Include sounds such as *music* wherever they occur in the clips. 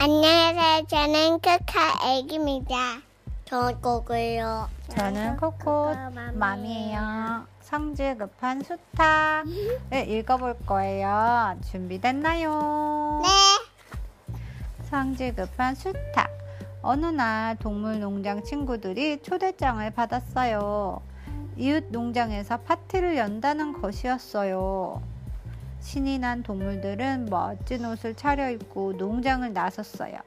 안녕하세요. 저는 크카 애기입니다. 저는 꼬고요. 저는 코코 맘이에요. 성질 급한 수탉을 *laughs* 읽어볼 거예요. 준비됐나요? 네. 성질 급한 수탉. 어느 날 동물 농장 친구들이 초대장을 받았어요. 이웃 농장에서 파티를 연다는 것이었어요. 신이 난 동물들은 멋진 옷을 차려입고 농장을 나섰어요.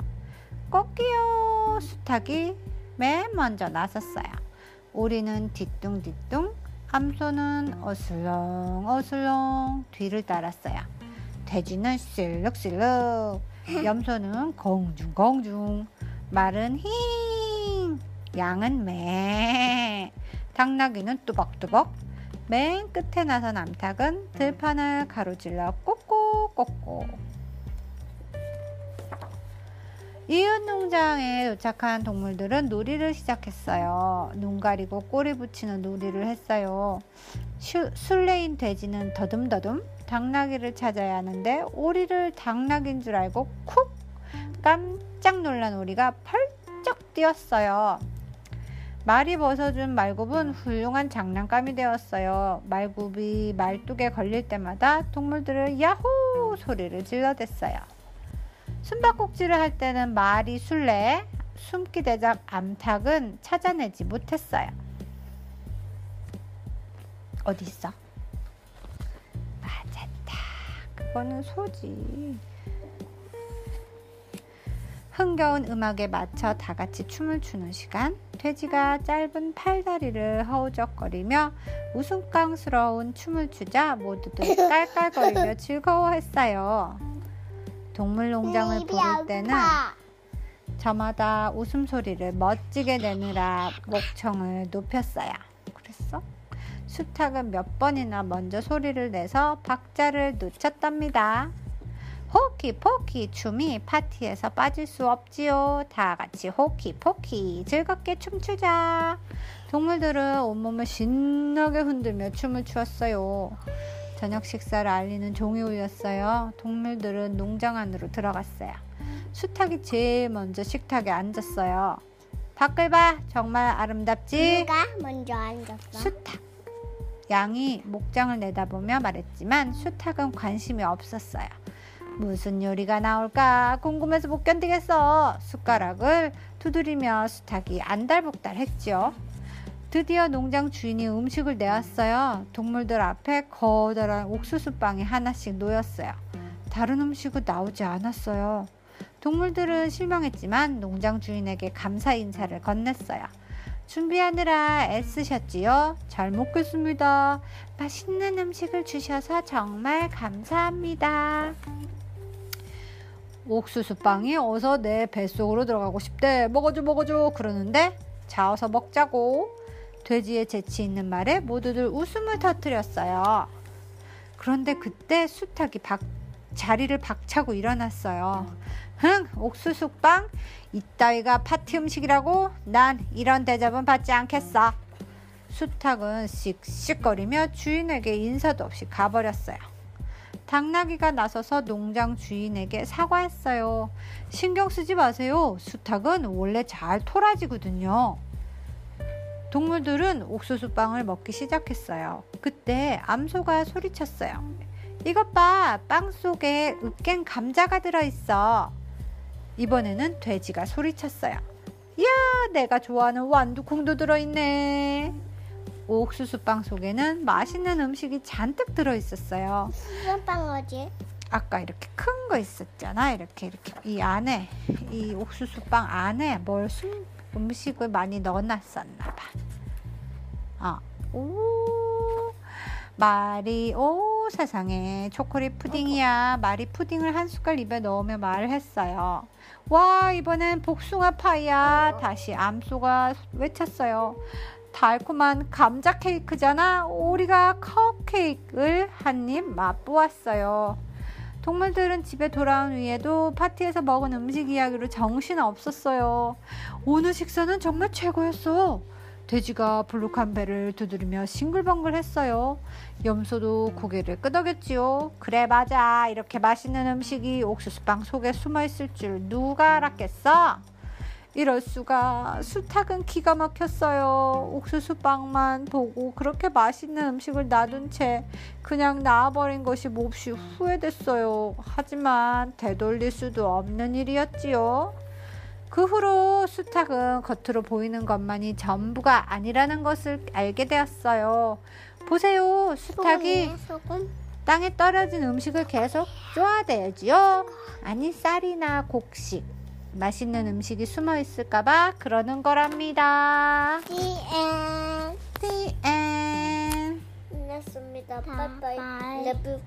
꽃기요 수탉이 맨 먼저 나섰어요. 오리는 뒤뚱뒤뚱, 암소는 어슬렁 어슬렁 뒤를 따랐어요. 돼지는 실룩실룩, 염소는 공중공중, 말은 힝, 양은 매, 당나귀는 뚜벅뚜벅, 맨 끝에 나선 암탉은 들판을 가로질러 꼬꼬꼬꼬. 이웃 농장에 도착한 동물들은 놀이를 시작했어요. 눈 가리고 꼬리 붙이는 놀이를 했어요. 슈, 술래인 돼지는 더듬더듬 당나귀를 찾아야 하는데 오리를 당나귀인 줄 알고 쿡 깜짝 놀란 오리가 펄쩍 뛰었어요. 말이 벗어준 말굽은 훌륭한 장난감이 되었어요. 말굽이 말뚝에 걸릴 때마다 동물들을 야호 소리를 질러댔어요. 숨바꼭질을 할 때는 말이 술래, 숨기 대장 암탉은 찾아내지 못했어요. 어디 있어? 맞았다. 그거는 소지. 흥겨운 음악에 맞춰 다 같이 춤을 추는 시간. 돼지가 짧은 팔다리를 허우적거리며 웃음깡스러운 춤을 추자 모두들 *laughs* 깔깔거리며 즐거워했어요. 동물농장을 부를 때는 저마다 웃음소리를 멋지게 내느라 목청을 높였어요. 그랬어? 수탉은 몇 번이나 먼저 소리를 내서 박자를 놓쳤답니다. 호키 포키 춤이 파티에서 빠질 수 없지요. 다 같이 호키 포키 즐겁게 춤추자. 동물들은 온몸을 신나게 흔들며 춤을 추었어요. 저녁 식사를 알리는 종이 울렸어요. 동물들은 농장 안으로 들어갔어요. 수탉이 제일 먼저 식탁에 앉았어요. 밖을 봐. 정말 아름답지? 누가 먼저 앉았어? 수탉. 양이 목장을 내다보며 말했지만 수탉은 관심이 없었어요. 무슨 요리가 나올까 궁금해서 못 견디겠어. 숟가락을 두드리며 수탉이 안달복달 했죠. 드디어 농장 주인이 음식을 내왔어요. 동물들 앞에 커다란 옥수수빵이 하나씩 놓였어요. 다른 음식은 나오지 않았어요. 동물들은 실망했지만 농장 주인에게 감사 인사를 건넸어요. 준비하느라 애쓰셨지요? 잘 먹겠습니다. 맛있는 음식을 주셔서 정말 감사합니다. 옥수수빵이 어서 내 뱃속으로 들어가고 싶대. 먹어줘, 먹어줘. 그러는데, 자, 어서 먹자고. 돼지의 재치 있는 말에 모두들 웃음을 터뜨렸어요. 그런데 그때 수탉이 박, 자리를 박차고 일어났어요. 흥, 옥수수빵? 이따위가 파티 음식이라고? 난 이런 대접은 받지 않겠어. 수탉은 씩씩거리며 주인에게 인사도 없이 가버렸어요. 당나귀가 나서서 농장 주인에게 사과했어요. 신경 쓰지 마세요. 수탉은 원래 잘 토라지거든요. 동물들은 옥수수빵을 먹기 시작했어요. 그때 암소가 소리쳤어요. 이것 봐, 빵 속에 으깬 감자가 들어있어. 이번에는 돼지가 소리쳤어요. 이야, 내가 좋아하는 완두콩도 들어있네. 옥수수빵 속에는 맛있는 음식이 잔뜩 들어 있었어요. 수수빵 어디? 아까 이렇게 큰 거 있었잖아. 이렇게 이렇게 이 안에 이 옥수수빵 안에 뭘 숨, 음식을 많이 넣어놨었나 봐. 어, 오, 말이 오 세상에 초콜릿 푸딩이야. 말이 푸딩을 한 숟갈 입에 넣으며 말을 했어요. 와 이번엔 복숭아 파이야. 다시 암소가 외쳤어요. 달콤한 감자 케이크잖아. 우리가 컵케이크를 한 입 맛보았어요. 동물들은 집에 돌아온 후에도 파티에서 먹은 음식 이야기로 정신 없었어요. 오늘 식사는 정말 최고였어. 돼지가 불룩한 배를 두드리며 싱글벙글 했어요. 염소도 고개를 끄덕였지요. 그래 맞아. 이렇게 맛있는 음식이 옥수수빵 속에 숨어 있을 줄 누가 알았겠어? 이럴 수가 수탉은 기가 막혔어요. 옥수수 빵만 보고 그렇게 맛있는 음식을 놔둔 채 그냥 놔버린 것이 몹시 후회됐어요. 하지만 되돌릴 수도 없는 일이었지요. 그 후로 수탉은 겉으로 보이는 것만이 전부가 아니라는 것을 알게 되었어요. 보세요, 수탉이? 땅에 떨어진 음식을 계속 쪼아대지요. 아니 쌀이나 곡식, 맛있는 음식이 숨어 있을까봐 그러는 거랍니다. The end. The end. 끝났습니다. 바이바이. 바이바이. love.